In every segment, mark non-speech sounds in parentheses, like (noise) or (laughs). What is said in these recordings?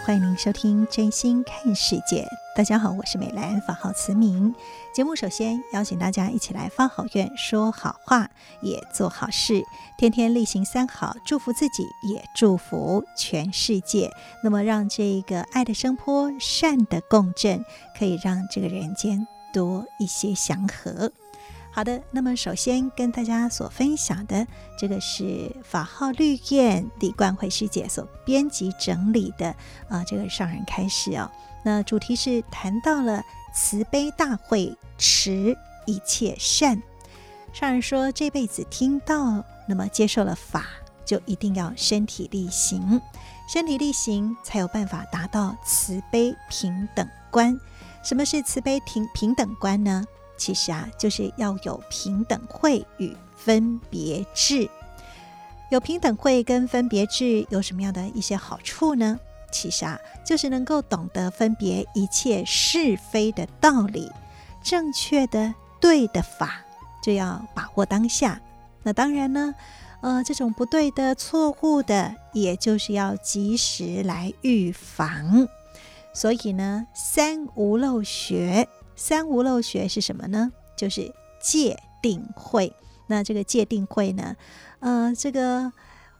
欢迎您收听《真心看世界》。大家好，我是美兰，法号慈明。节目首先邀请大家一起来发好愿，说好话，也做好事，天天例行三好，祝福自己，也祝福全世界。那么，让这个爱的声波、善的共振，可以让这个人间多一些祥和。好的，那么首先跟大家所分享的这个是法号绿燕李冠慧师姐所编辑整理的啊，这个上人开示哦，那主题是谈到了慈悲大会持一切善。上人说这辈子听到，那么接受了法，就一定要身体力行，身体力行才有办法达到慈悲平等观。什么是慈悲平平等观呢？其实啊，就是要有平等慧与分别智。有平等慧跟分别智有什么样的一些好处呢？其实啊，就是能够懂得分别一切是非的道理，正确的对的法就要把握当下。那当然呢，呃，这种不对的、错误的，也就是要及时来预防。所以呢，三无漏学。三无漏学是什么呢？就是戒定慧。那这个戒定慧呢？呃，这个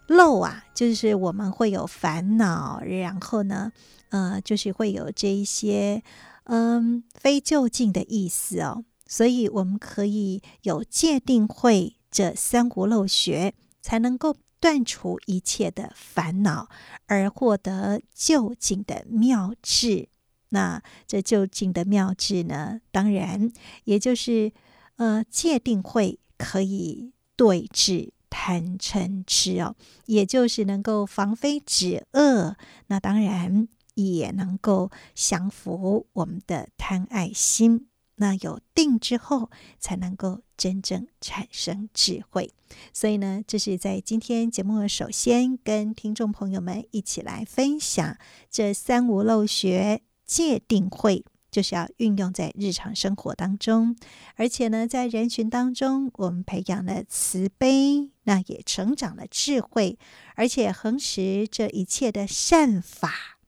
漏啊，就是我们会有烦恼，然后呢，呃，就是会有这一些嗯非究竟的意思哦。所以我们可以有戒定慧这三无漏学，才能够断除一切的烦恼，而获得究竟的妙智。那这究竟的妙智呢？当然，也就是呃界定会可以对治贪嗔痴哦，也就是能够防非止恶。那当然也能够降服我们的贪爱心。那有定之后，才能够真正产生智慧。所以呢，这是在今天节目首先跟听众朋友们一起来分享这三无漏学。界定会就是要运用在日常生活当中，而且呢，在人群当中，我们培养了慈悲，那也成长了智慧，而且恒时这一切的善法，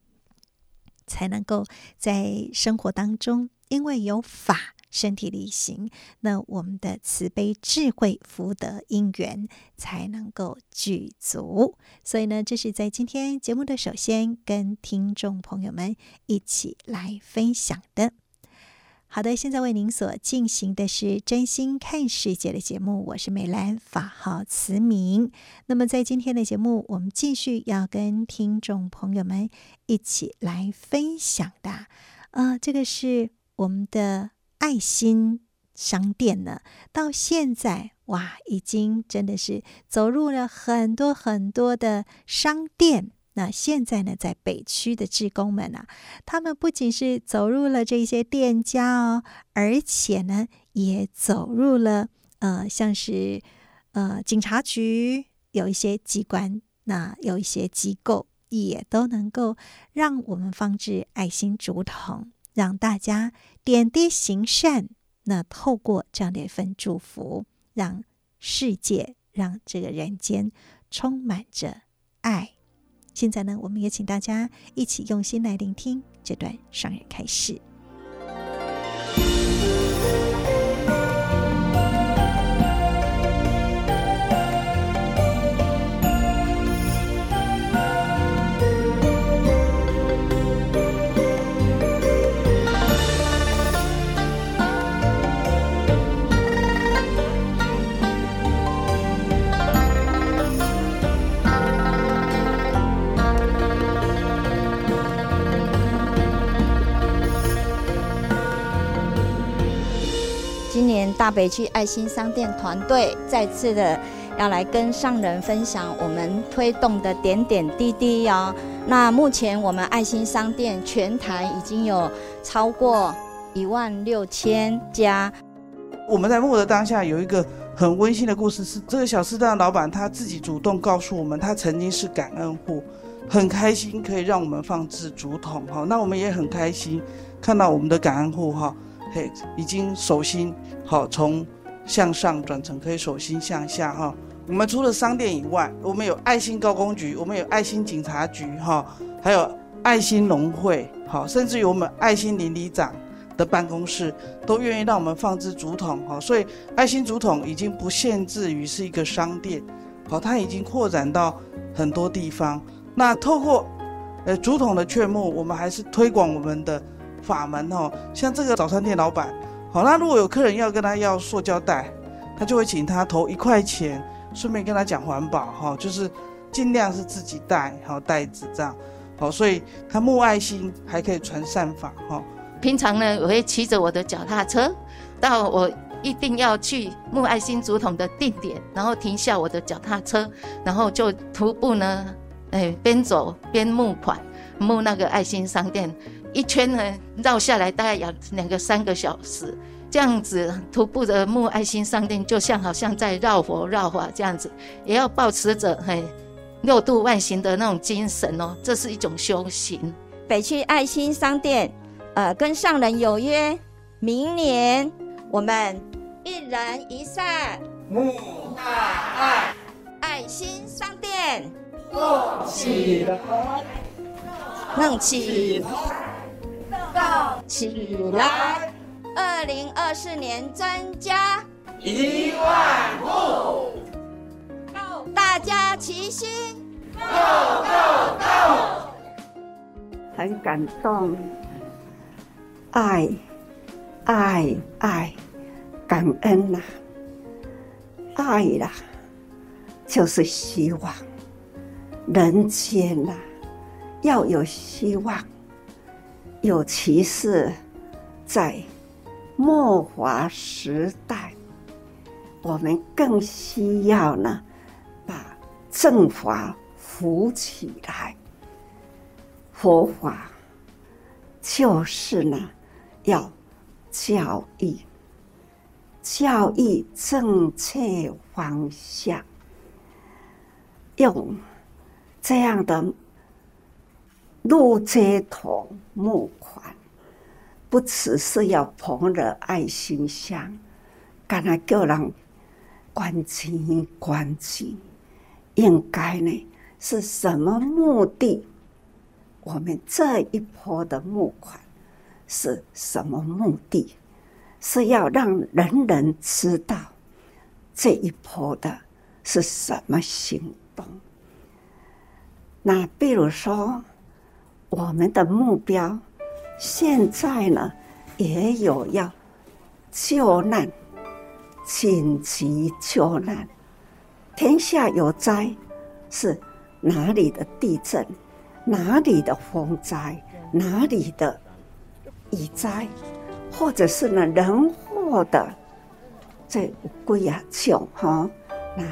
才能够在生活当中，因为有法。身体力行，那我们的慈悲、智慧、福德、因缘才能够具足。所以呢，这是在今天节目的首先跟听众朋友们一起来分享的。好的，现在为您所进行的是真心看世界的节目，我是美兰，法号慈明。那么在今天的节目，我们继续要跟听众朋友们一起来分享的，啊、呃，这个是我们的。爱心商店呢，到现在哇，已经真的是走入了很多很多的商店。那现在呢，在北区的志工们啊，他们不仅是走入了这些店家哦，而且呢，也走入了呃，像是呃警察局，有一些机关，那有一些机构，也都能够让我们放置爱心竹筒。让大家点滴行善，那透过这样的一份祝福，让世界、让这个人间充满着爱。现在呢，我们也请大家一起用心来聆听这段双人开始大北区爱心商店团队再次的要来跟上人分享我们推动的点点滴滴哦。那目前我们爱心商店全台已经有超过一万六千家。我们在幕的当下有一个很温馨的故事，是这个小吃档老板他自己主动告诉我们，他曾经是感恩户，很开心可以让我们放置竹筒哈。那我们也很开心看到我们的感恩户哈。嘿，已经手心好从向上转成可以手心向下哈。我们除了商店以外，我们有爱心高工局，我们有爱心警察局哈，还有爱心农会好，甚至于我们爱心邻里长的办公室都愿意让我们放置竹筒哈。所以爱心竹筒已经不限制于是一个商店，好，它已经扩展到很多地方。那透过呃竹筒的劝募，我们还是推广我们的。法门哦，像这个早餐店老板，好，那如果有客人要跟他要塑胶袋，他就会请他投一块钱，顺便跟他讲环保哈，就是尽量是自己带好袋子这样，好，所以他募爱心还可以传善法哈。平常呢，我会骑着我的脚踏车，到我一定要去募爱心竹筒的定点，然后停下我的脚踏车，然后就徒步呢，哎，边走边募款，募那个爱心商店。一圈呢，绕下来大概要两个三个小时，这样子徒步的木爱心商店，就像好像在绕佛绕法这样子，也要保持着嘿六度万行的那种精神哦，这是一种修行。北区爱心商店，呃，跟上人有约，明年我们一人一扇木大爱爱心商店，动起来，弄起来。动起来！二零二四年增加一万户，大家齐心，Go Go Go！很感动，爱爱爱，感恩呐、爱啦、就是希望，人间呐、要有希望。尤其是在末法时代，我们更需要呢，把正法扶起来。佛法就是呢，要教育，教育正确方向，用这样的。路街头募款，不只是要捧着爱心箱，干那叫人关心关钱，应该呢是什么目的？我们这一波的募款是什么目的？是要让人人知道这一波的是什么行动？那比如说。我们的目标，现在呢，也有要救难，紧急救难。天下有灾，是哪里的地震，哪里的风灾，哪里的雨灾，或者是呢人祸的，这乌龟啊种哈？那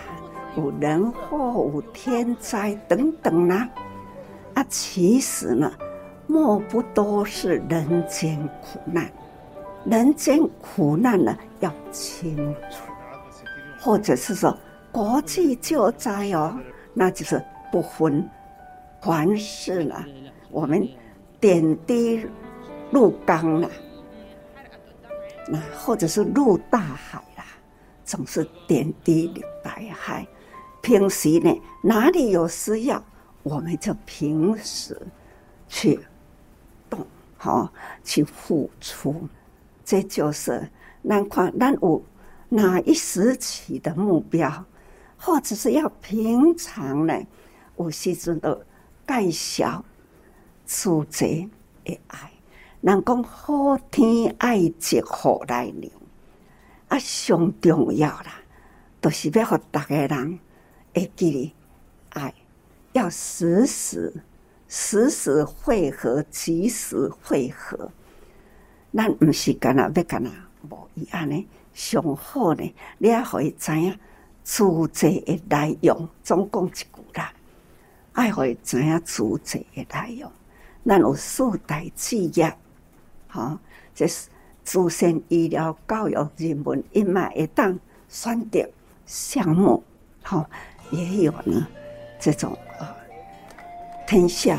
有人祸，有天灾等等呢？其实呢，莫不都是人间苦难。人间苦难呢，要清楚，或者是说国际救灾哦，那就是不分，凡事呢，我们点滴入缸了，那或者是入大海啦，总是点滴入大海。平时呢，哪里有需要？我们就平时去动，好去付出，这就是咱看咱有哪一时期的目标，或者是要平常呢，有时阵都介绍出这的爱。人讲好天爱一好来了，啊，上重要啦，都、就是要让大家人会记爱。要时时、时时会合，及时会合。咱不是干那要干那无伊安尼，上好呢，你要互伊知影助者的内容，总共一句啦，爱互伊知影助者的内容。咱有四大志业，吼，这是自身医疗教育人文，伊嘛会当选择项目，吼，也有呢，这种啊，天下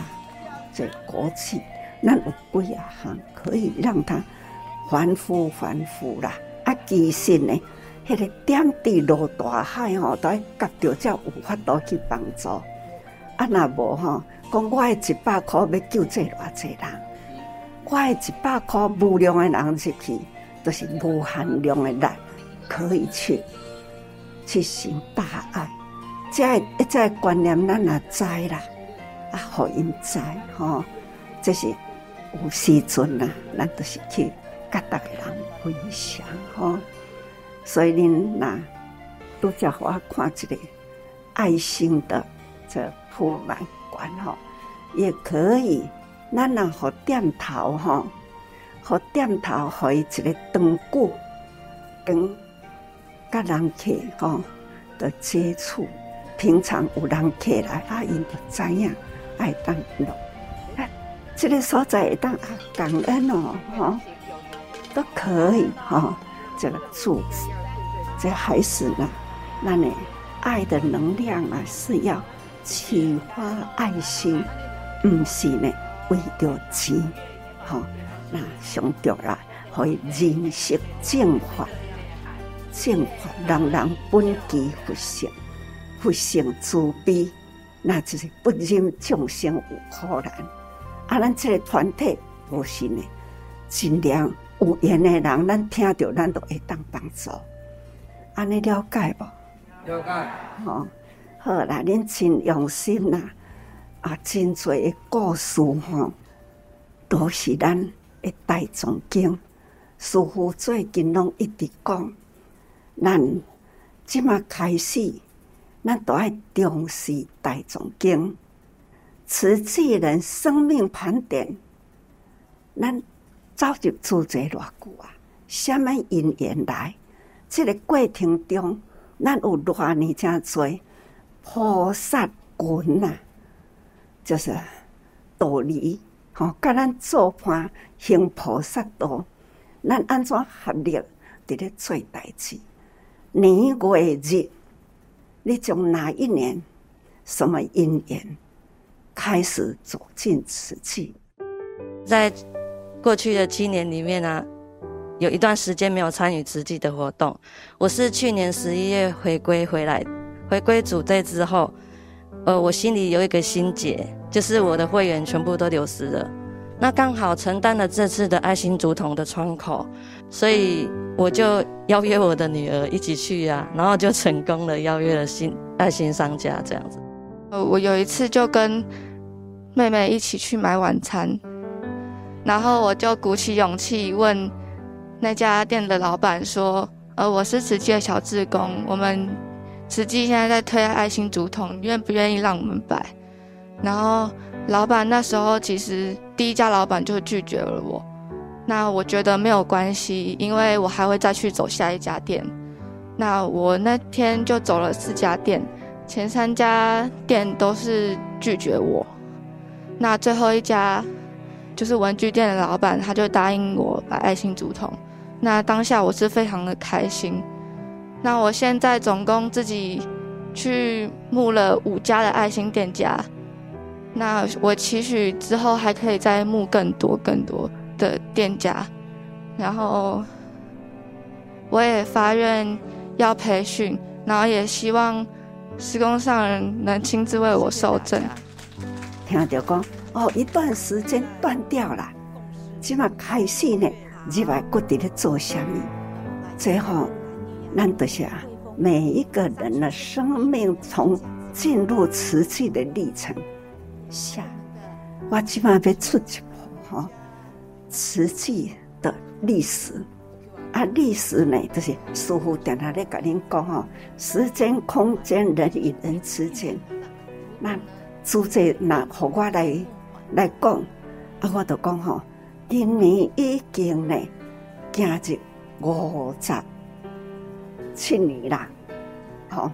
这国际，咱有几啊项可以让他反复反复啦。啊，其实呢，迄个点滴落大海吼，都觉着才有法度去帮助。啊，若无吼。讲我的一百块要救济偌济人，我的一百块无量的人入去，都、就是无限量的力可以去去行大爱。这一这观念咱也知啦，啊，互因知吼，这是有时阵呐，咱都是去甲逐个人分享吼。所以恁呐，拄则互我看一个爱心的这铺满。馆吼，也可以，咱若互点头吼，互点头，互伊一个长久跟甲人客吼的接触。平常有人客来，啊，因就知影爱当落。哎，这个所在会当啊感恩哦，吼，都可以吼，这个祝福，这还是呢，咱的爱的能量啊，是要。启发爱心，毋是呢为着钱，吼、哦，那上着啦，可以人识正法，正法人人本具佛性，佛性慈悲，那就是不忍众生有苦难。啊，咱这个团体无是呢，尽量有缘的人，咱听到咱都会当帮助。安尼了解无？了解。吼、哦。好啦，恁真用心呐！啊，真侪的故事吼，都是咱的大众经。师父最近拢一直讲，咱即马开始，咱都爱重视大众经。慈济人生命盘点，咱早就做这偌久啊？什么因缘来？这个过程中，咱有偌呢？真多。菩萨群呐，就是道理，吼，甲咱做伴行菩萨道，咱安怎合力伫咧做代志？年月日，你从哪一年、什么因缘开始走进慈济？在过去的七年里面呢、有一段时间没有参与慈济的活动。我是去年十一月回归回来。回归组队之后，呃，我心里有一个心结，就是我的会员全部都流失了。那刚好承担了这次的爱心竹筒的窗口，所以我就邀约我的女儿一起去呀、(laughs) 然后就成功了，邀约了新 (laughs) 爱心商家这样子。呃，我有一次就跟妹妹一起去买晚餐，然后我就鼓起勇气问那家店的老板说：“呃，我是慈济的小志工，我们。”慈济现在在推爱心竹筒，愿不愿意让我们摆？然后老板那时候其实第一家老板就拒绝了我。那我觉得没有关系，因为我还会再去走下一家店。那我那天就走了四家店，前三家店都是拒绝我。那最后一家就是文具店的老板，他就答应我摆爱心竹筒。那当下我是非常的开心。那我现在总共自己去募了五家的爱心店家，那我期许之后还可以再募更多更多的店家，然后我也发愿要培训，然后也希望施工上人能亲自为我受证。听到讲哦，一段时间断掉了，即马开始呢，你来各地咧做什么？最后。难得下，每一个人的生命从进入瓷器的历程下，我起码要出一部哈实际的历史啊，历史呢，就是师父点下来跟您讲吼，时间、空间、人与人之间，那主宰那和我来来讲，啊，我就讲吼，今年已经呢，加入五十。七年啦，吼，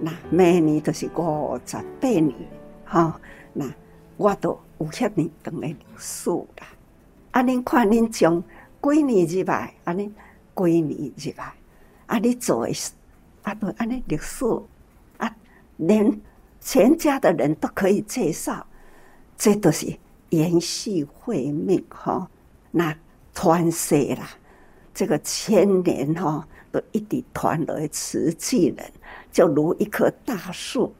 那明年就是五十八年，吼，那我都有遐尼长的历史啦。啊，恁看恁从几年入来，啊，恁几年入来，啊，你做诶，啊，都安尼历史，啊，连全家的人都可以介绍，这都是延续慧命哈，那传世啦，这个千年哈。都一直传来慈济人，就如一棵大树，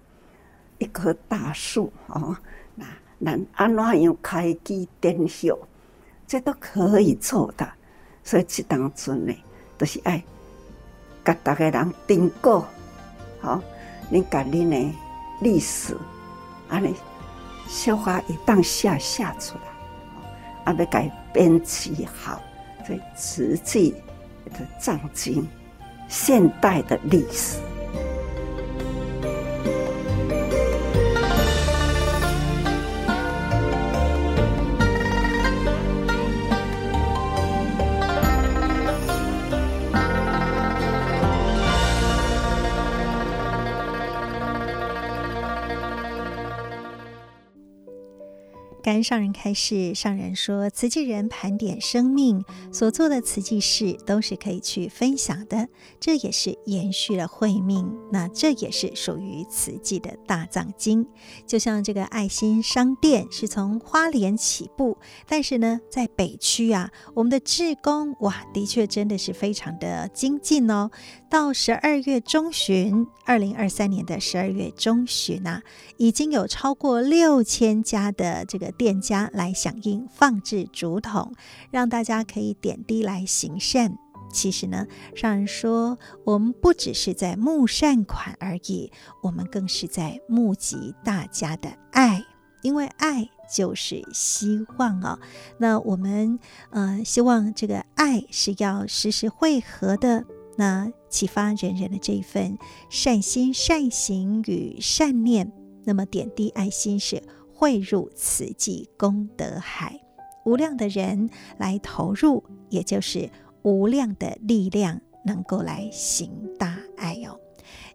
一棵大树哦。那咱安怎样开机点修，这都可以做的。所以这当中呢，都、是爱，甲大家人订购，好，你甲恁的历史，安尼消化一当下下出来，啊，要改编辑好，所以慈济的藏经。现代的历史。感恩上人开示，上人说，慈济人盘点生命所做的慈济事，都是可以去分享的。这也是延续了慧命，那这也是属于慈济的大藏经。就像这个爱心商店是从花莲起步，但是呢，在北区啊，我们的志工哇，的确真的是非常的精进哦。到十二月中旬，二零二三年的十二月中旬啊，已经有超过六千家的这个店家来响应放置竹筒，让大家可以点滴来行善。其实呢，上人说，我们不只是在募善款而已，我们更是在募集大家的爱，因为爱就是希望哦。那我们呃，希望这个爱是要时时汇合的。那启发人人的这一份善心、善行与善念，那么点滴爱心是汇入慈济功德海，无量的人来投入，也就是无量的力量能够来行大爱哦。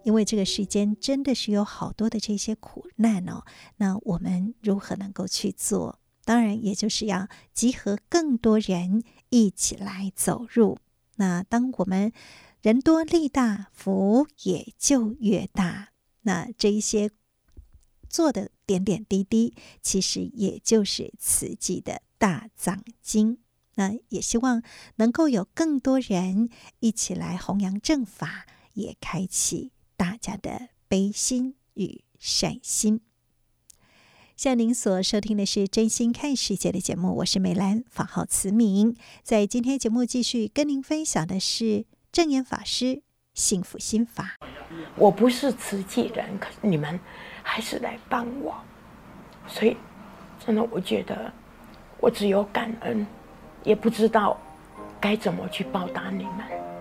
因为这个世间真的是有好多的这些苦难哦，那我们如何能够去做？当然，也就是要集合更多人一起来走入。那当我们人多力大，福也就越大。那这一些做的点点滴滴，其实也就是慈济的大藏经。那也希望能够有更多人一起来弘扬正法，也开启大家的悲心与善心。像您所收听的是《真心看世界》的节目，我是美兰，法号慈明。在今天节目继续跟您分享的是。证严法师幸福心法。我不是慈济人，可是你们还是来帮我，所以真的，我觉得我只有感恩，也不知道该怎么去报答你们。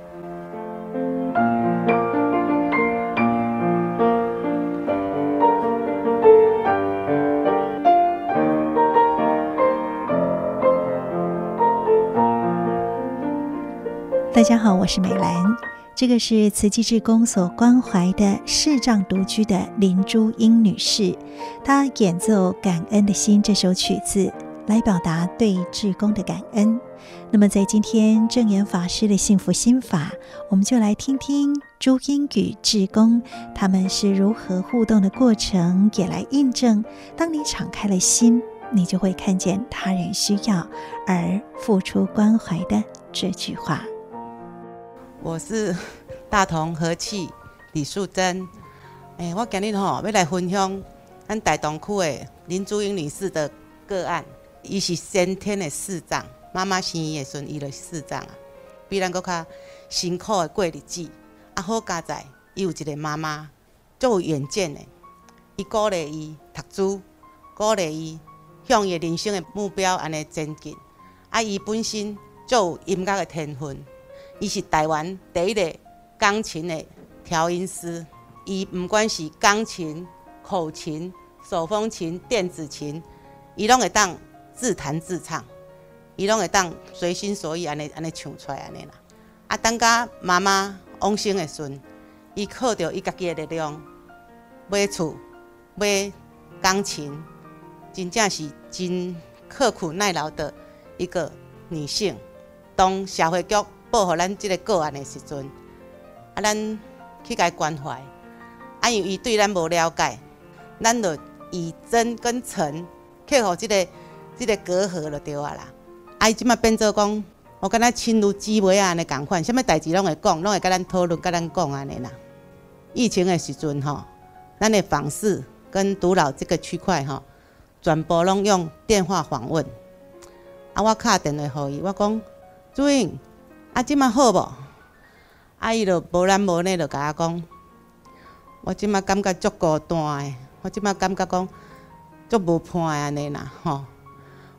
大家好，我是美兰。这个是慈济志工所关怀的视障独居的林珠英女士，她演奏《感恩的心》这首曲子，来表达对志工的感恩。那么，在今天证严法师的幸福心法，我们就来听听珠英与志工他们是如何互动的过程，也来印证：当你敞开了心，你就会看见他人需要而付出关怀的这句话。我是 (laughs) 大同和气李素贞，哎，我今日吼要来分享咱大同区的林珠英女士的个案。伊是先天的视障，妈妈生伊的时阵伊就是视障啊，比咱阁较辛苦的过日子。啊，好佳在伊有一个妈妈，足有远见的，伊鼓励伊读书，鼓励伊向伊人生的目标安尼前进。啊，伊本身足有音乐的天分。伊是台湾第一个钢琴的调音师，伊毋管是钢琴、口琴、手风琴、电子琴，伊拢会当自弹自唱，伊拢会当随心所欲安尼安尼唱出来安尼啦。啊，等甲妈妈往生的时阵，伊靠着伊家己的力量买厝、买钢琴，真正是真刻苦耐劳的一个女性。当社会局报予咱即个个案的时阵，啊，咱去甲伊关怀，啊，因为伊对咱无了解，咱就以真跟诚克服即个即个隔阂就对啊啦。啊，伊即马变做讲。我跟他亲如姊妹啊，安尼共款，啥物代志拢会讲，拢会甲咱讨论，甲咱讲安尼啦。疫情的时阵吼，咱的访视跟独老这个区块吼，全部拢用电话访问。啊，我敲电话给伊，我讲，主任，啊，即马好无？啊，伊就无男无女就甲我讲，我即马感觉足孤单的，我即马感觉讲足无伴的安尼啦，吼。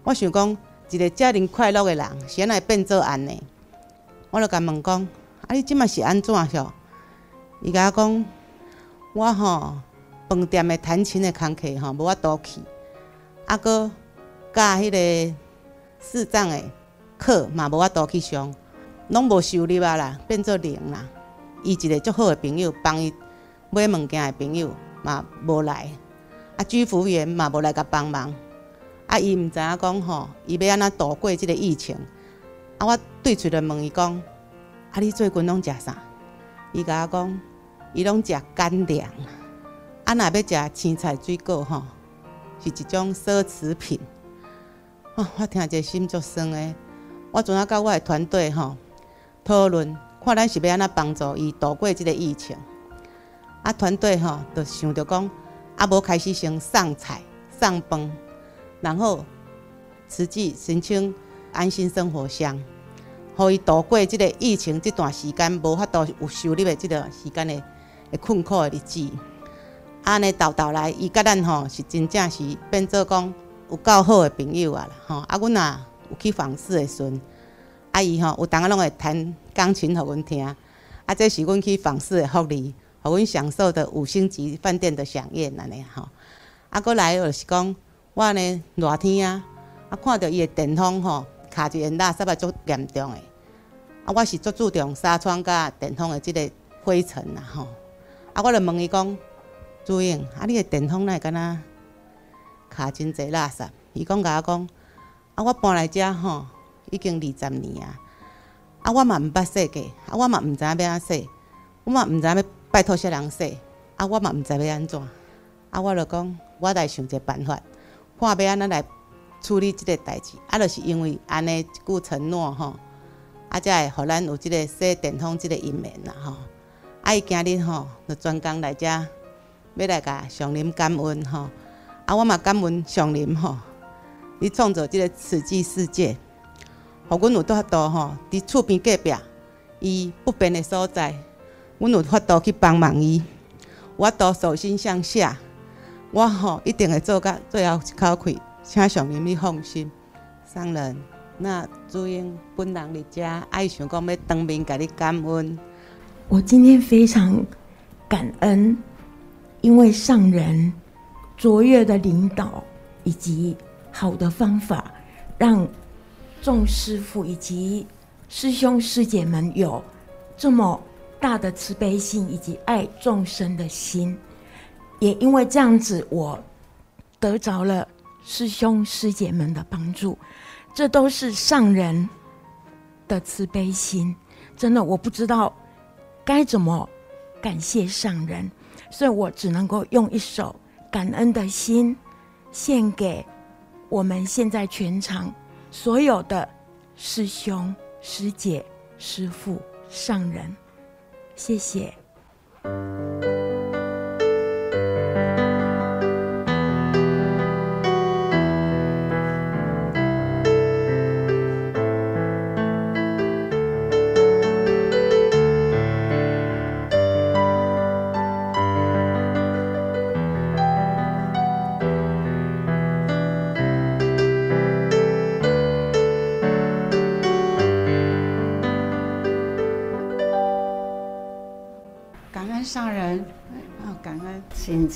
我想讲。一个遮尔快乐的人，是安怎会变做安尼？我就甲问讲：啊，你即马是安怎晓？伊甲我讲：我吼饭店的弹琴的工课吼无法度去，啊，阁教迄个视障的课嘛无法度去上，拢无收入啊啦，变做零啦。伊一个足好的朋友帮伊买物件的朋友嘛无来，啊，居服务员嘛无来甲帮忙。啊！伊毋知影讲吼，伊要安怎度过即个疫情？啊！我对喙着问伊讲：啊！你最近拢食啥？伊甲我讲：伊拢食干粮。啊！若要食青菜水果吼，是一种奢侈品。啊！我听者心足酸诶。我阵仔甲我诶团队吼讨论，看咱是要安怎帮助伊度过即个疫情。啊！团队吼着想着讲，啊无开始先送菜送饭。然后，慈济申请安心生活箱，互伊度过即个疫情这段时间无法度有收入的这段时间的的困苦的日子。安尼斗斗来，伊甲咱吼是真正是变做讲有够好的朋友啊吼。啊，阮若有去访视的时阵，啊伊吼有当下拢会弹钢琴互阮听。啊，这是阮去访视的福利，互阮享受的五星级饭店的饗宴安尼吼。啊，阁来就是讲。我呢热天啊，啊看到伊的电风吼，卡一个垃圾啊，足严重的。啊，我是足注重纱窗甲电风的即个灰尘呐吼。啊，我就问伊讲，主任，啊，你的电风哪会敢若卡真侪垃圾？伊讲甲我讲，啊，我搬来遮吼已经二十年啊。啊，我嘛毋捌说过，啊，我嘛毋知影要安怎洗，我嘛毋知影要拜托啥人说，啊，我嘛毋知要安怎。啊，我就讲，我来想一个办法。看要安怎来处理即个代志，啊，就是因为安尼一句承诺吼，啊，才会互咱有即个说电通即个一面啦吼。啊，伊今日吼，就专工来遮，要来甲上林感恩吼。啊，我嘛感恩上林吼，你创造即个慈济世界，互阮有法度吼，伫厝边隔壁，伊不便的所在，阮有法度去帮忙伊，我都手心向下。我吼一定会做到最后一口气，请上人你放心。上人，那主任本人伫遮爱想讲要当面甲你感恩。我今天非常感恩，因为上人卓越的领导以及好的方法，让众师父以及师兄师姐们有这么大的慈悲心以及爱众生的心。也因为这样子，我得着了师兄师姐们的帮助，这都是上人的慈悲心。真的，我不知道该怎么感谢上人，所以我只能够用一首感恩的心献给我们现在全场所有的师兄师姐、师父、上人，谢谢。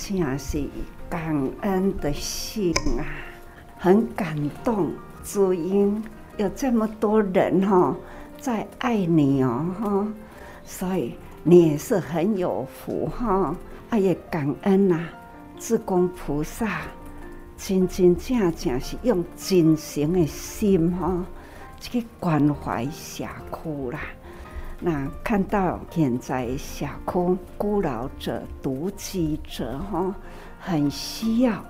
真正是感恩的心啊，很感动。主因有这么多人哈，在爱你哦哈，所以你也是很有福哈，啊也感恩呐、啊，志公菩萨真真正正是用真诚的心哈，去关怀社区啦。那看到现在社区孤老者、独居者哈，很需要，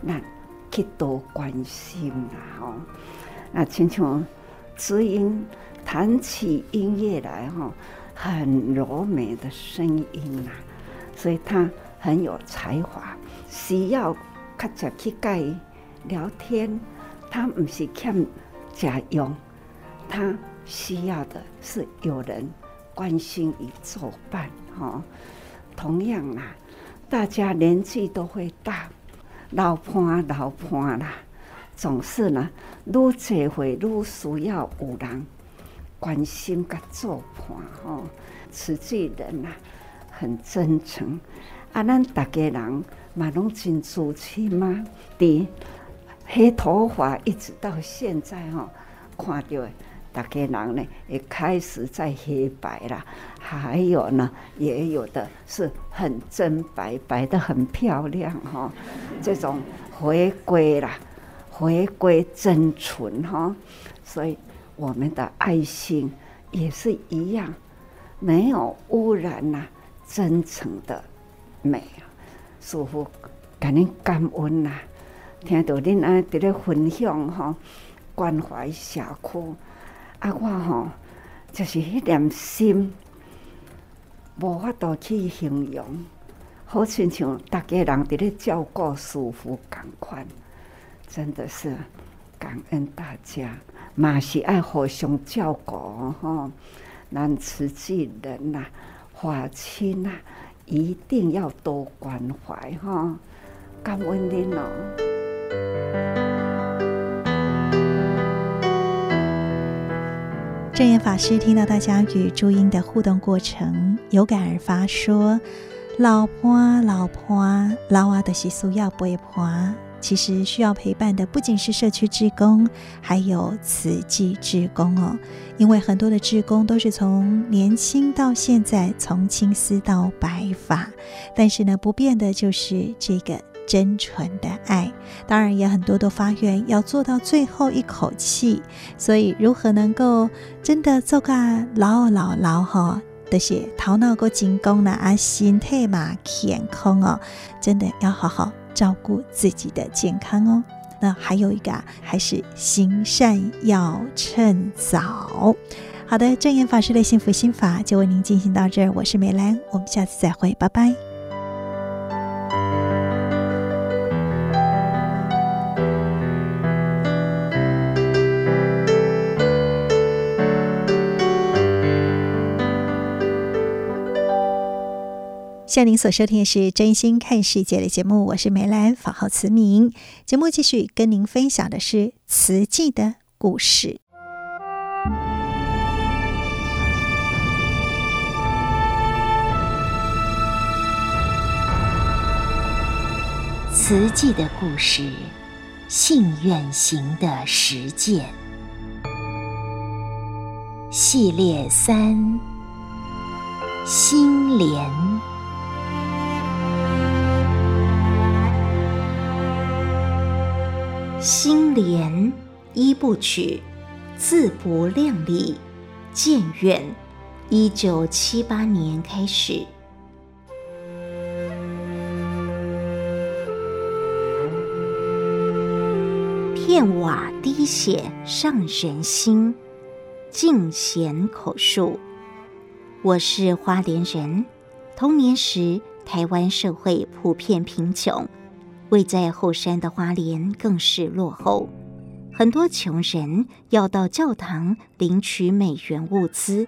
那去多关心啦哈。那亲像知音弹起音乐来哈。很柔美的声音呐、所以他很有才华。需要较早去跟聊天，他不是欠家用，他需要的是有人关心与作伴。哈，同样啦，大家年纪都会大，老伴老伴啦，总是呢，愈济会愈需要有人。关心甲作伴吼，慈济人呐，很真诚。啊，咱大家人嘛拢真知情嘛。伫黑头发一直到现在吼，看到大家人呢，也开始在黑白啦。还有呢，也有的是很真白，白的很漂亮哈。这种回归啦，回归真纯哈，所以。我们的爱心也是一样，没有污染呐，真诚的美啊，师父感恩感恩呐，听到恁安在咧分享哈，关怀社区，啊我吼就是一点心，无法度去形容，好亲像大家人伫咧照顾师父同款，真的是感恩大家。嘛是爱互相照顾吼，咱慈济人呐，华亲呐，一定要多关怀哈，感恩您哦。证严法师听到大家与朱茵的互动过程，有感而发说：“老伴老伴，老啊的习俗要陪伴。”其实需要陪伴的不仅是社区志工，还有慈济志工哦。因为很多的志工都是从年轻到现在，从青丝到白发，但是呢，不变的就是这个真纯的爱。当然，也很多都发愿要做到最后一口气。所以，如何能够真的做个老老老哈？的些头脑个精工呢？啊，心态嘛健康哦，真的要好好。照顾自己的健康哦。那还有一个啊，还是行善要趁早。好的，证言法师的幸福心法就为您进行到这儿。我是美兰，我们下次再会，拜拜。向您所收听的是《真心看世界》的节目，我是梅兰，法号慈明。节目继续跟您分享的是慈济的故事。慈济的故事，信愿行的实践系列三：心莲。心莲一部曲，自不量力，建院，一九七八年开始。片瓦滴血上人心，净贤口述。我是花莲人，童年时台湾社会普遍贫穷。位在后山的花莲更是落后，很多穷人要到教堂领取美元物资。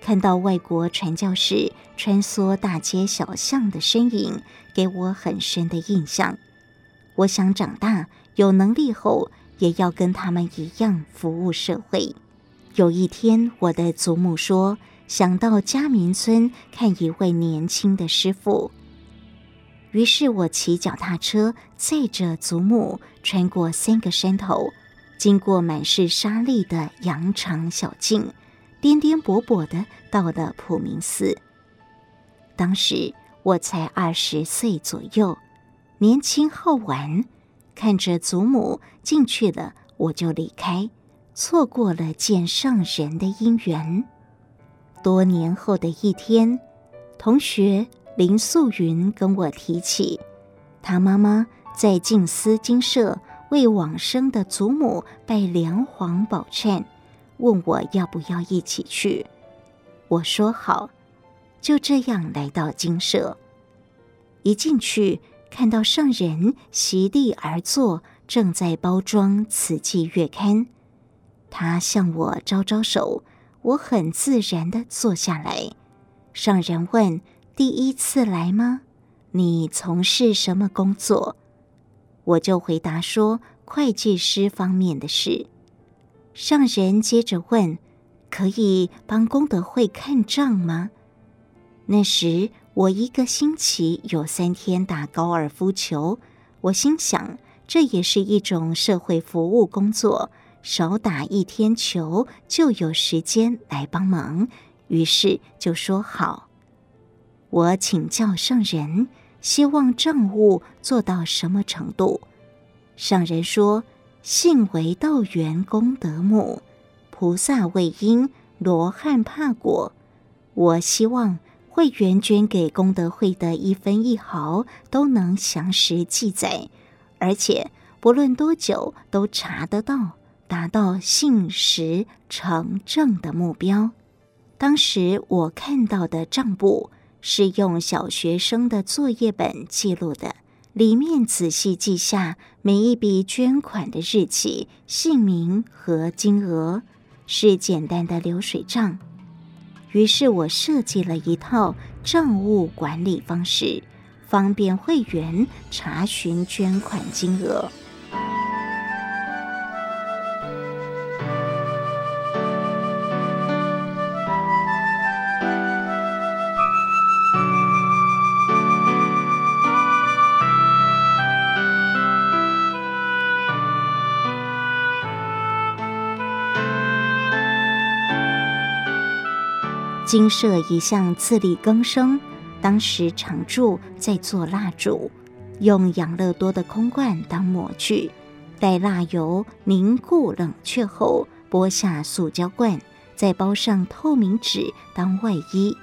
看到外国传教士穿梭大街小巷的身影，给我很深的印象。我想长大有能力后，也要跟他们一样服务社会。有一天，我的祖母说，想到嘉明村看一位年轻的师傅。于是我骑脚踏车载着祖母穿过三个山头，经过满是沙砾的羊肠小径，颠颠簸簸的到了普明寺。当时我才二十岁左右，年轻好玩，看着祖母进去了，我就离开，错过了见上人的因缘。多年后的一天，同学林素云跟我提起，她妈妈在静思精舍为往生的祖母拜梁皇宝忏，问我要不要一起去。我说好，就这样来到精舍。一进去，看到上人席地而坐，正在包装《慈济月刊》，他向我招招手。我很自然地坐下来。上人问：“第一次来吗？你从事什么工作？”我就回答说：“会计师方面的事。”上人接着问：“可以帮功德会看账吗？”那时我一个星期有三天打高尔夫球，我心想，这也是一种社会服务工作。少打一天球就有时间来帮忙，于是就说好。我请教上人，希望账务做到什么程度？上人说：“信为道源功德母，菩萨为因，罗汉怕果。”我希望会员捐给功德会的一分一毫都能详实记载，而且不论多久都查得到。达到信实成正的目标。当时我看到的账簿是用小学生的作业本记录的，里面仔细记下每一笔捐款的日期、姓名和金额，是简单的流水账。于是我设计了一套账务管理方式，方便会员查询捐款金额。精舍一向自力更生，当时常住在做蜡烛，用养乐多的空罐当模具，待蜡油凝固冷却后，剥下塑胶罐，再包上透明纸当外衣。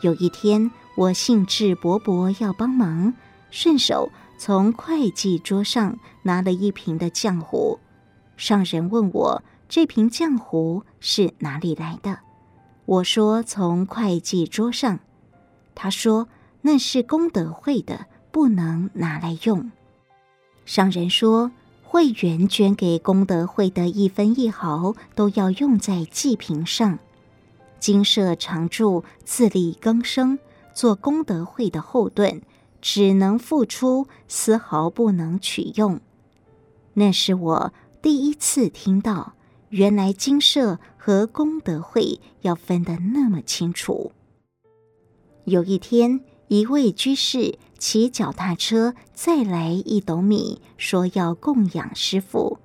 有一天，我兴致勃勃要帮忙，顺手从会计桌上拿了一瓶的浆糊。上人问我这瓶浆糊是哪里来的？我说从会计桌上，他说那是功德会的，不能拿来用。上人说，会员捐给功德会的一分一毫都要用在祭品上。金舍常住自力更生，做功德会的后盾，只能付出，丝毫不能取用。那是我第一次听到。原来金舍和功德会要分得那么清楚。有一天，一位居士骑脚踏车再来一斗米，说要供养师傅。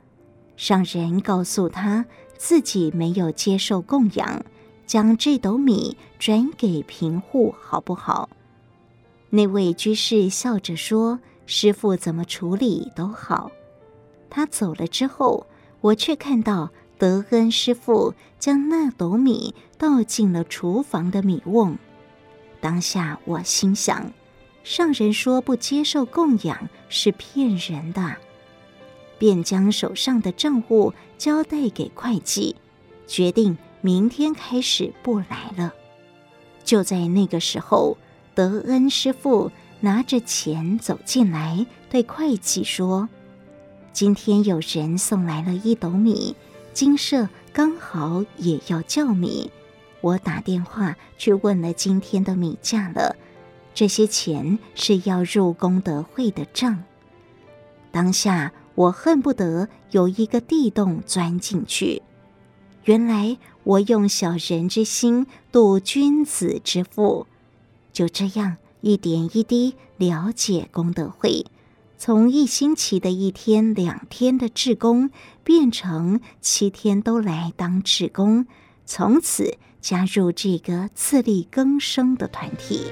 上人告诉他自己没有接受供养，将这斗米转给贫户，好不好？那位居士笑着说：“师傅怎么处理都好。”他走了之后，我却看到。德恩师傅将那斗米倒进了厨房的米瓮，当下我心想：上人说不接受供养是骗人的，便将手上的账务交代给会计，决定明天开始不来了。就在那个时候，德恩师父拿着钱走进来，对会计说：“今天有人送来了一斗米。”金舍刚好也要叫米，我打电话去问了今天的米价了。这些钱是要入功德会的账。当下我恨不得有一个地洞钻进去。原来我用小人之心度君子之腹，就这样一点一滴了解功德会。从一星期的一天两天的志工，变成七天都来当志工，从此加入这个自力更生的团体。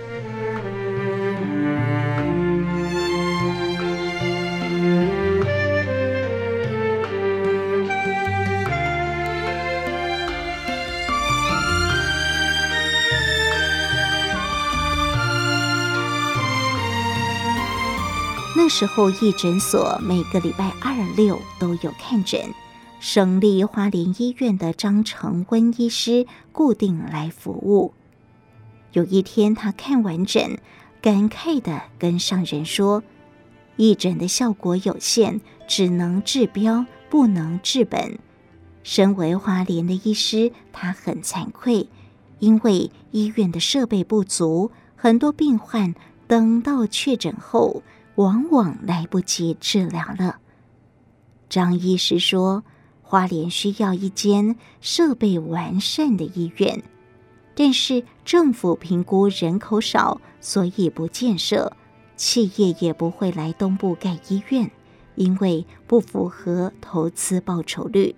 那时候义诊所每个礼拜二六都有看诊，省立花莲医院的张成温医师固定来服务。有一天，他看完诊，感慨地跟上人说：“义诊的效果有限，只能治标，不能治本。”身为花莲的医师，他很惭愧，因为医院的设备不足，很多病患等到确诊后，往往来不及治疗了。张医师说：“花莲需要一间设备完善的医院。”但是政府评估人口少，所以不建设。企业也不会来东部盖医院，因为不符合投资报酬率。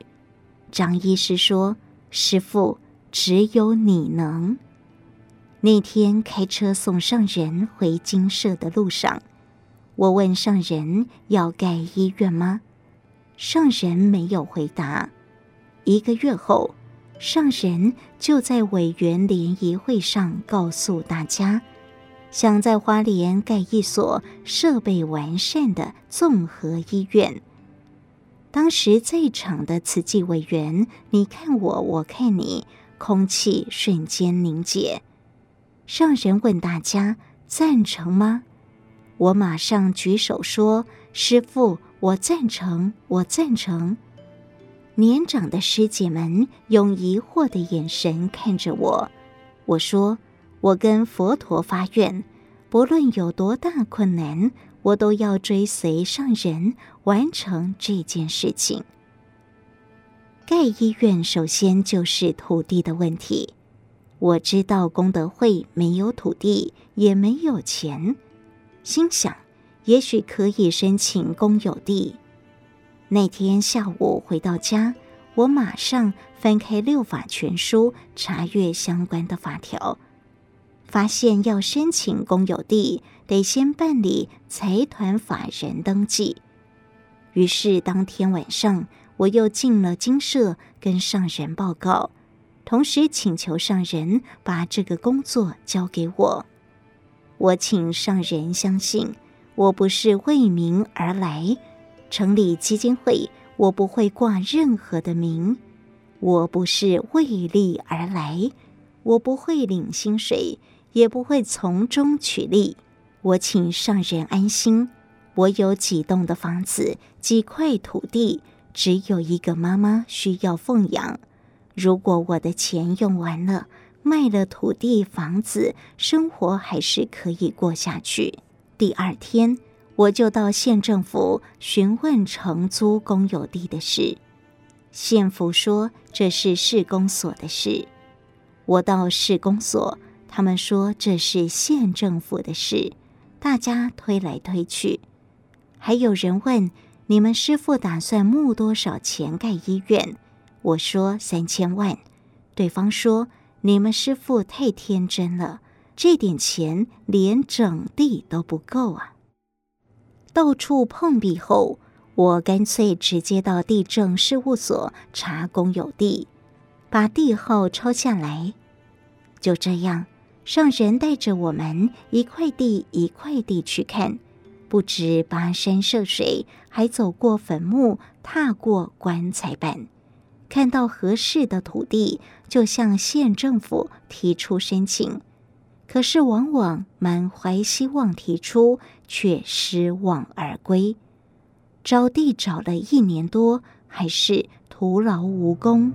张医师说：“师傅，只有你能。”那天开车送上人回精舍的路上，我问上人要盖医院吗？上人没有回答。一个月后。上人就在委员联谊会上告诉大家，想在花莲盖一所设备完善的综合医院。当时在场的慈济委员，你看我，我看你，空气瞬间凝结。上人问大家赞成吗？我马上举手说：“师父，我赞成，我赞成。”年长的师姐们用疑惑的眼神看着我。我说：“我跟佛陀发愿，不论有多大困难，我都要追随上人完成这件事情。”盖医院首先就是土地的问题。我知道功德会没有土地，也没有钱，心想也许可以申请公有地。那天下午回到家，我马上翻开《六法全书》，查阅相关的法条，发现要申请公有地，得先办理财团法人登记。于是当天晚上，我又进了精舍，跟上人报告，同时请求上人把这个工作交给我。我请上人相信，我不是为民而来。成立基金会，我不会挂任何的名；我不是为利而来，我不会领薪水，也不会从中取利。我请上人安心，我有几栋的房子，几块土地，只有一个妈妈需要奉养。如果我的钱用完了，卖了土地房子，生活还是可以过下去。第二天。我就到县政府询问承租公有地的事，县府说这是市公所的事。我到市公所，他们说这是县政府的事。大家推来推去，还有人问你们师傅打算募多少钱盖医院？我说三千万。对方说你们师傅太天真了，这点钱连整地都不够啊。到处碰壁后，我干脆直接到地政事务所查公有地，把地号抄下来。就这样，上人带着我们一块地一块地去看，不止跋山涉水，还走过坟墓，踏过棺材板，看到合适的土地，就向县政府提出申请。可是，往往满怀希望提出，却失望而归。找地找了一年多，还是徒劳无功。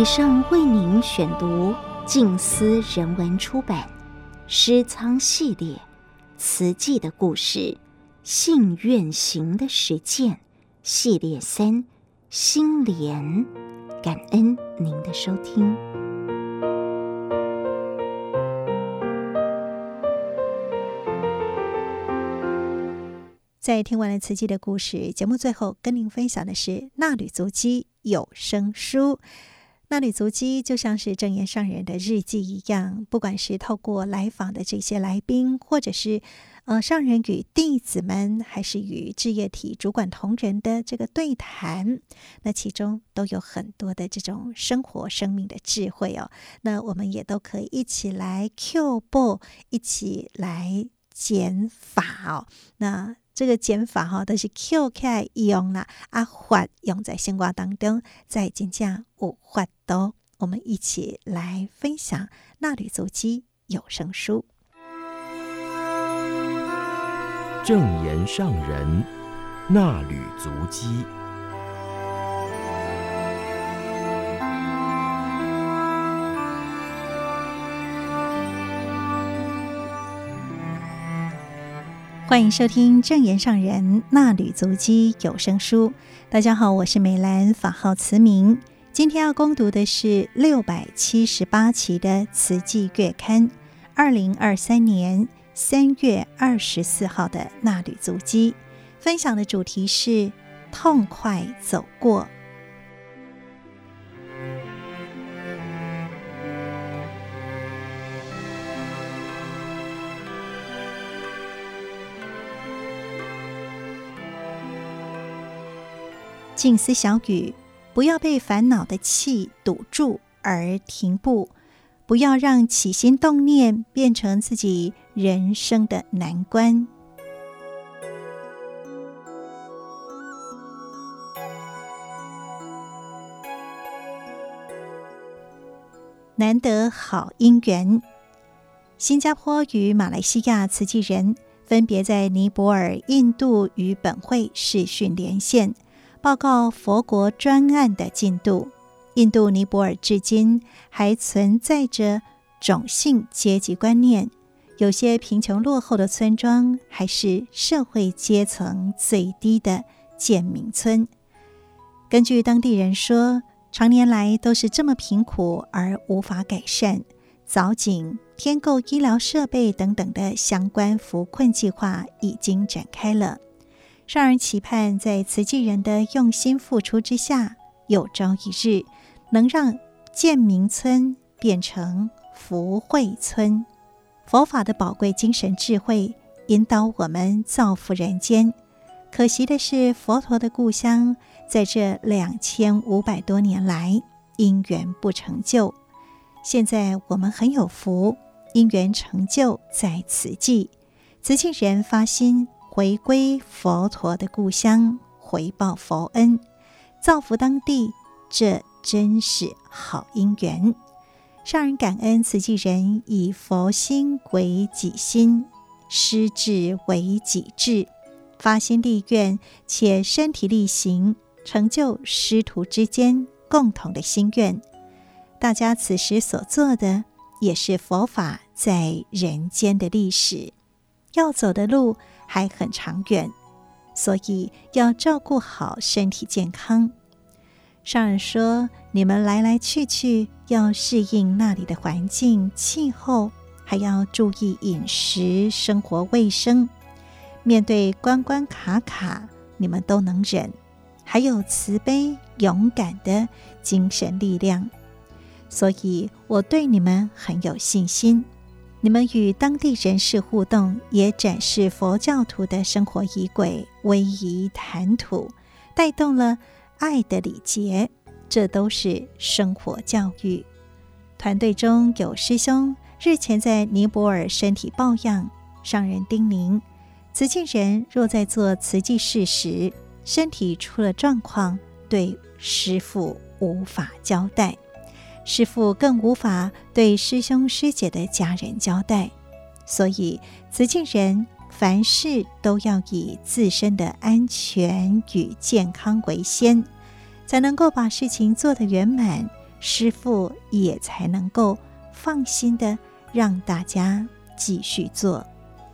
以上为您选读《静思人文出版诗仓系列·慈记的故事·信愿行的实践》系列三《心莲》，感恩您的收听。在听完了慈济的故事节目最后，跟您分享的是《纳履足迹》有声书。衲履足迹就像是正言上人的日记一样，不管是透过来访的这些来宾，或者是呃上人与弟子们，还是与置业体主管同仁的这个对谈，那其中都有很多的这种生活生命的智慧哦。那我们也都可以一起来 Q 步，一起来减法哦。那这个减法哈，都是 Q 开用啦，啊法用在生活当中，在真正有法多。我们一起来分享《纳履足迹有声书》。正言上人纳履足迹。欢迎收听正言上人纳履足迹有声书。大家好，我是美兰，法号慈明。今天要攻读的是六百七十八期的《慈济月刊》，二零二三年三月二十四号的纳履足迹。分享的主题是痛快走过。静思小语，不要被烦恼的气堵住而停步，不要让起心动念变成自己人生的难关。难得好姻缘，新加坡与马来西亚慈济人分别在尼泊尔、印度与本会视讯连线。报告佛国专案的进度。印度尼泊尔至今还存在着种姓阶级观念，有些贫穷落后的村庄还是社会阶层最低的贱民村。根据当地人说，常年来都是这么贫苦而无法改善。凿井、添购医疗设备等等的相关扶困计划已经展开了。上人期盼，在慈济人的用心付出之下，有朝一日能让建民村变成福慧村。佛法的宝贵精神智慧引导我们造福人间。可惜的是，佛陀的故乡在这两千五百多年来因缘不成就。现在我们很有福，因缘成就在慈济，慈济人发心。回归佛陀的故乡，回报佛恩，造福当地，这真是好因缘。上人感恩慈济人以佛心为己心，师志为己志，发心立愿，且身体力行，成就师徒之间共同的心愿。大家此时所做的，也是佛法在人间的历史，要走的路。还很长远，所以要照顾好身体健康。上人说：“你们来来去去，要适应那里的环境气候，还要注意饮食、生活卫生。面对关关卡卡，你们都能忍，还有慈悲勇敢的精神力量。所以我对你们很有信心。”你们与当地人士互动，也展示佛教徒的生活仪轨、威仪谈吐，带动了爱的礼节，这都是生活教育。团队中有师兄日前在尼泊尔身体抱恙，上人叮咛：慈济人若在做慈济事时，身体出了状况，对师父无法交代。师父更无法对师兄师姐的家人交代，所以慈济人凡事都要以自身的安全与健康为先，才能够把事情做得圆满，师父也才能够放心的让大家继续做。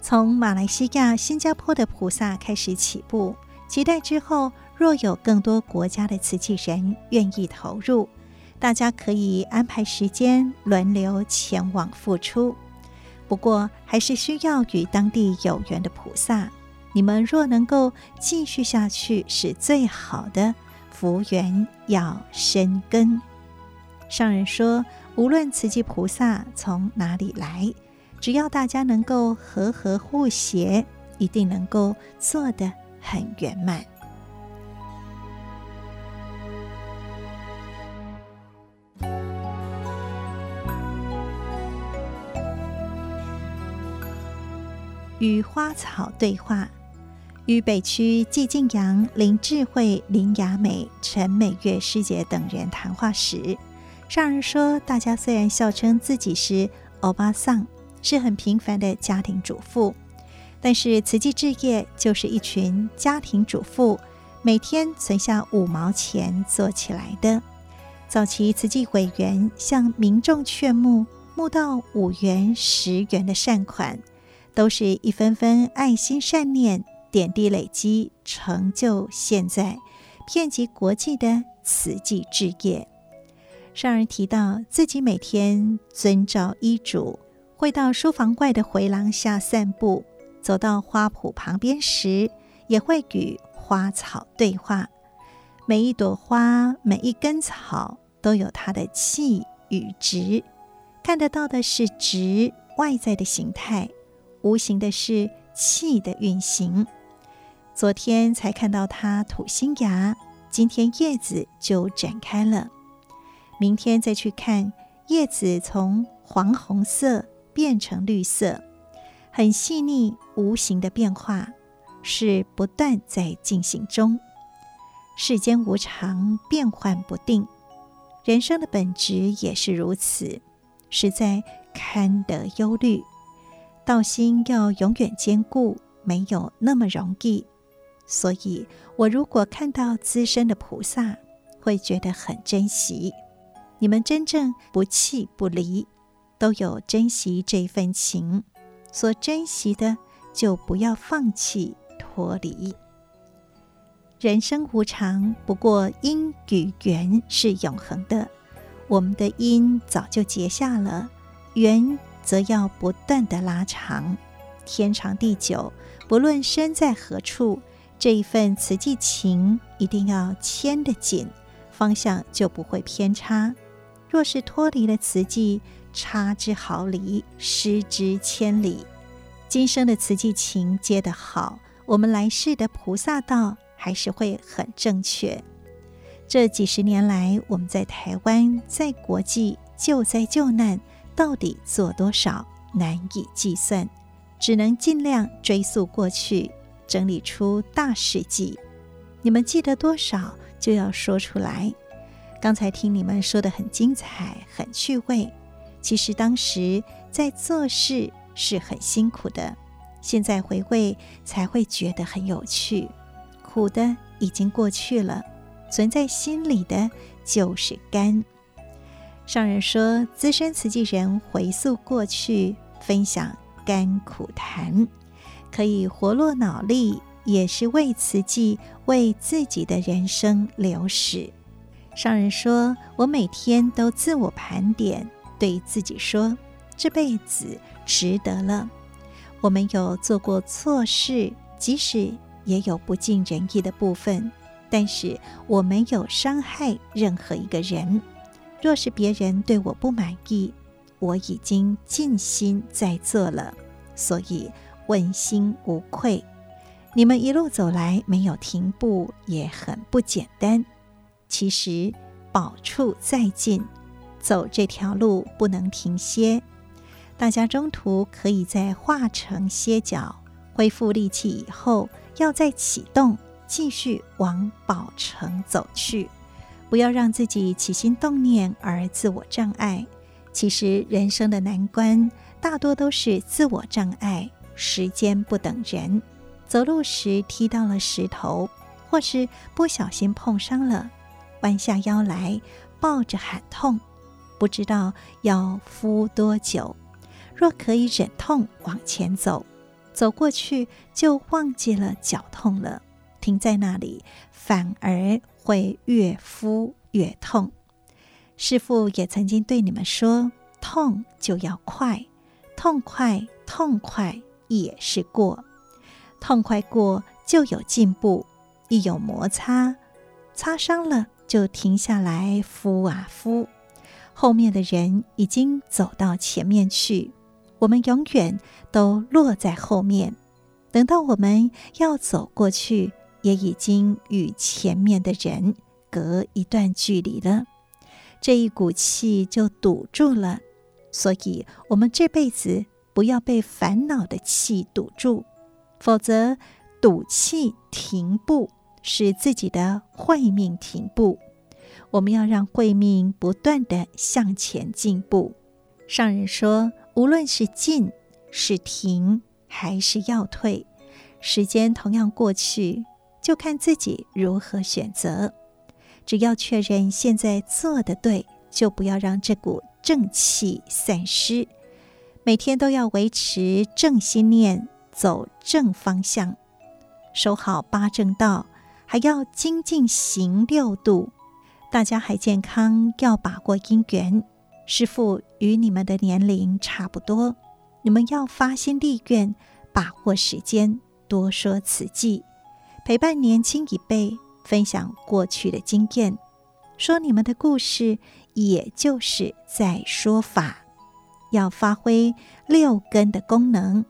从马来西亚、新加坡的菩萨开始起步，期待之后若有更多国家的慈济人愿意投入。大家可以安排时间轮流前往付出，不过还是需要与当地有缘的菩萨，你们若能够继续下去，是最好的。福缘要深根。上人说，无论慈济菩萨从哪里来，只要大家能够和和互协，一定能够做得很圆满。与花草对话，与北区季静阳、林智慧、林雅美、陈美月师姐等人谈话时，上人说：“大家虽然笑称自己是欧巴桑，是很平凡的家庭主妇，但是慈济置业就是一群家庭主妇每天存下五毛钱做起来的。早期慈济委员向民众劝募，募到五元、十元的善款。”都是一分分爱心善念点滴累积，成就现在遍及国际的慈济置业。上人提到自己每天遵照医嘱，会到书房外的回廊下散步，走到花圃旁边时，也会与花草对话。每一朵花，每一根草，都有它的气与值，看得到的是值外在的形态。无形的是气的运行。昨天才看到它吐新芽，今天叶子就展开了。明天再去看，叶子从黄红色变成绿色，很细腻无形的变化，是不断在进行中。世间无常，变幻不定，人生的本质也是如此，实在堪得忧虑。道心要永远坚固，没有那么容易。所以，我如果看到资深的菩萨，会觉得很珍惜。你们真正不弃不离，都有珍惜这份情。所珍惜的，就不要放弃脱离。人生无常，不过因与缘是永恒的。我们的因早就结下了，缘。则要不断地拉长，天长地久，不论身在何处，这一份慈济情一定要牵得紧，方向就不会偏差。若是脱离了慈济，差之毫厘，失之千里。今生的慈济情接得好，我们来世的菩萨道还是会很正确。这几十年来，我们在台湾，在国际救灾救难。到底做多少难以计算，只能尽量追溯过去，整理出大事记。你们记得多少就要说出来。刚才听你们说的很精彩，很趣味。其实当时在做事是很辛苦的，现在回味才会觉得很有趣。苦的已经过去了，存在心里的就是甘。上人说：“资深慈济人回溯过去，分享甘苦谈，可以活络脑力，也是为慈济、为自己的人生留史。”上人说：“我每天都自我盘点，对自己说，这辈子值得了。我们有做过错事，即使也有不尽人意的部分，但是我没有伤害任何一个人。”若是别人对我不满意，我已经尽心在做了，所以问心无愧。你们一路走来没有停步，也很不简单。其实宝处在近，走这条路不能停歇。大家中途可以在化城歇脚，恢复力气以后，要再启动，继续往宝城走去。不要让自己起心动念而自我障碍。其实人生的难关大多都是自我障碍。时间不等人，走路时踢到了石头，或是不小心碰伤了，弯下腰来抱着喊痛，不知道要敷多久。若可以忍痛往前走，走过去就忘记了脚痛了，停在那里反而。会越敷越痛。师父也曾经对你们说：“痛就要快，痛快痛快也是过。痛快过就有进步，一有摩擦，擦伤了就停下来敷啊敷。后面的人已经走到前面去，我们永远都落在后面。等到我们要走过去，也已经与前面的人隔一段距离了。这一股气就堵住了。所以，我们这辈子不要被烦恼的气堵住，否则堵气停步，使自己的慧命停步。我们要让慧命不断地向前进步。上人说，无论是进是停，还是要退，时间同样过去，就看自己如何选择。只要确认现在做的对，就不要让这股。正气散失，每天都要维持正心念，走正方向，守好八正道，还要精进行六度。大家还健康，要把握因缘。师父与你们的年龄差不多，你们要发心立愿，把握时间，多说慈济，陪伴年轻一辈，分享过去的经验，说你们的故事。也就是在说法，要发挥六根的功能，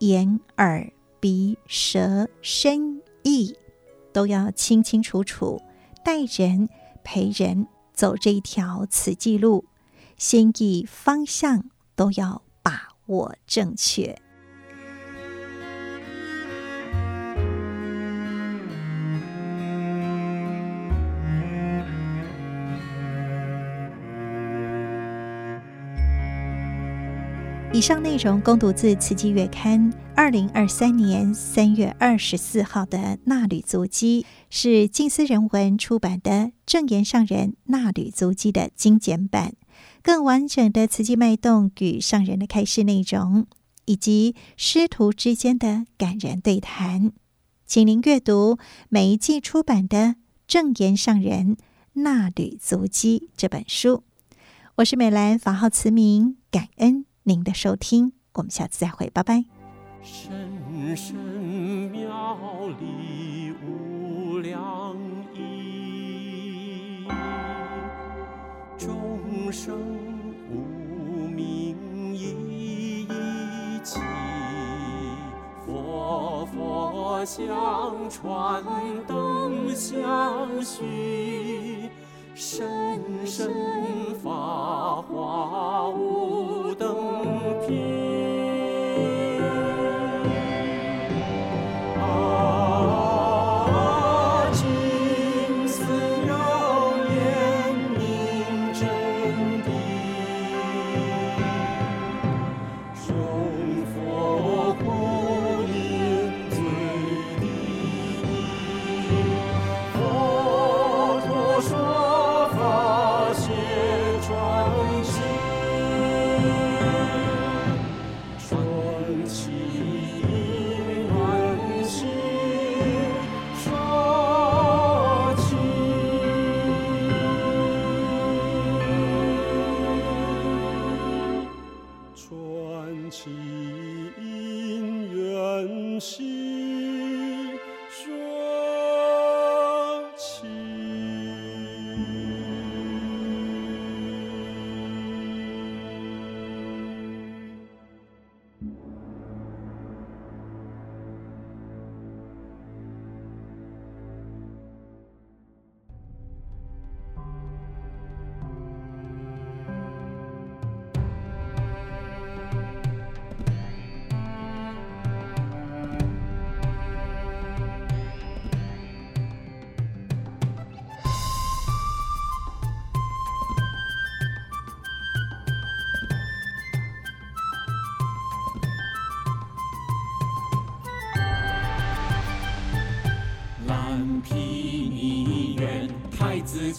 眼、耳、鼻、舌、身、意都要清清楚楚，带人陪人走这一条此记录，心意方向都要把握正确。以上内容供读自《慈济月刊》二零二三年三月二十四号的《纳履足迹》，是静思人文出版的《证言上人纳履足迹》的精简版。更完整的慈济脉动与上人的开示内容，以及师徒之间的感人对谈，请您阅读每一季出版的《证言上人纳履足迹》这本书。我是美兰，法号慈明，感恩。您的收听，我们下次再会，拜拜。深深妙理无量义，众生无明一一起，佛佛相传灯相续。深深法华无等品。 잠시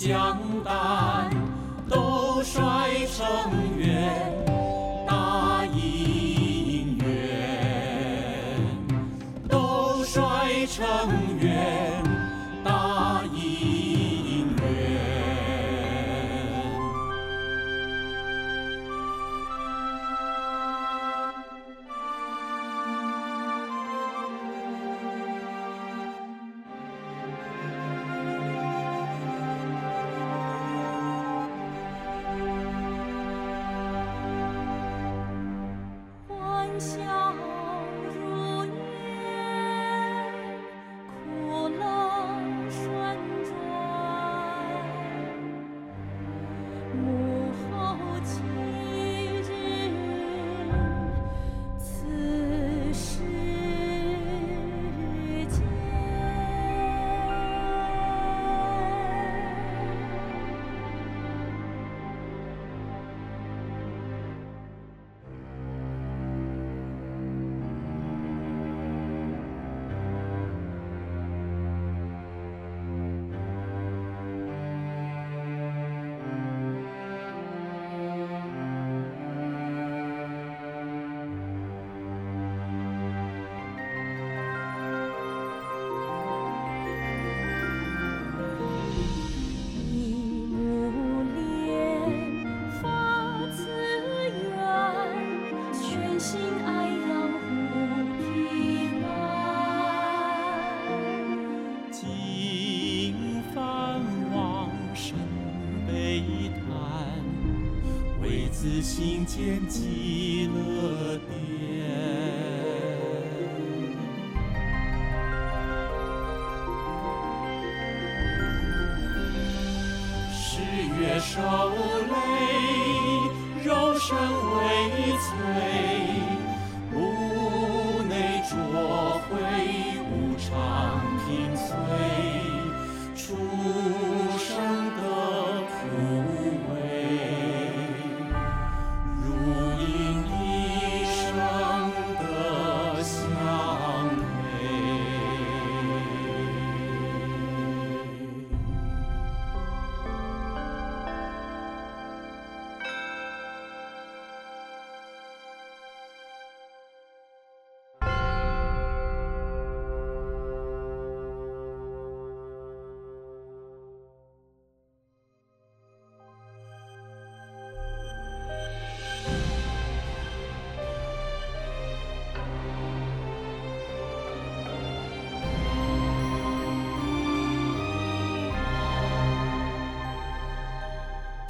江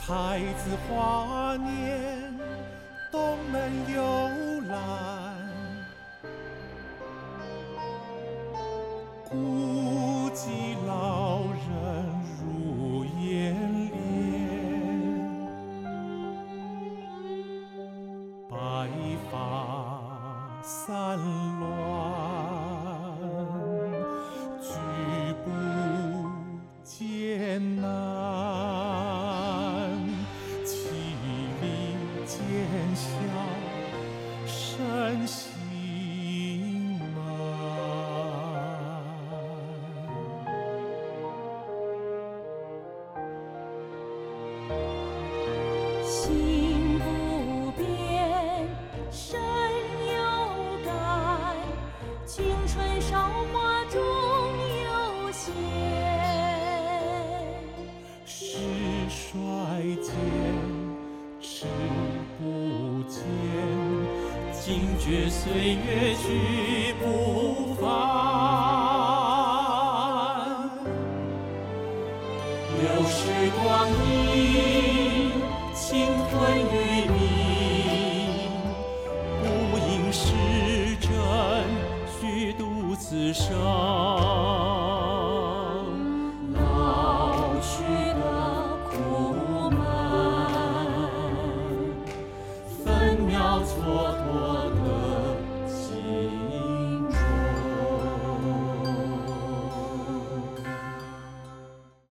太子华年，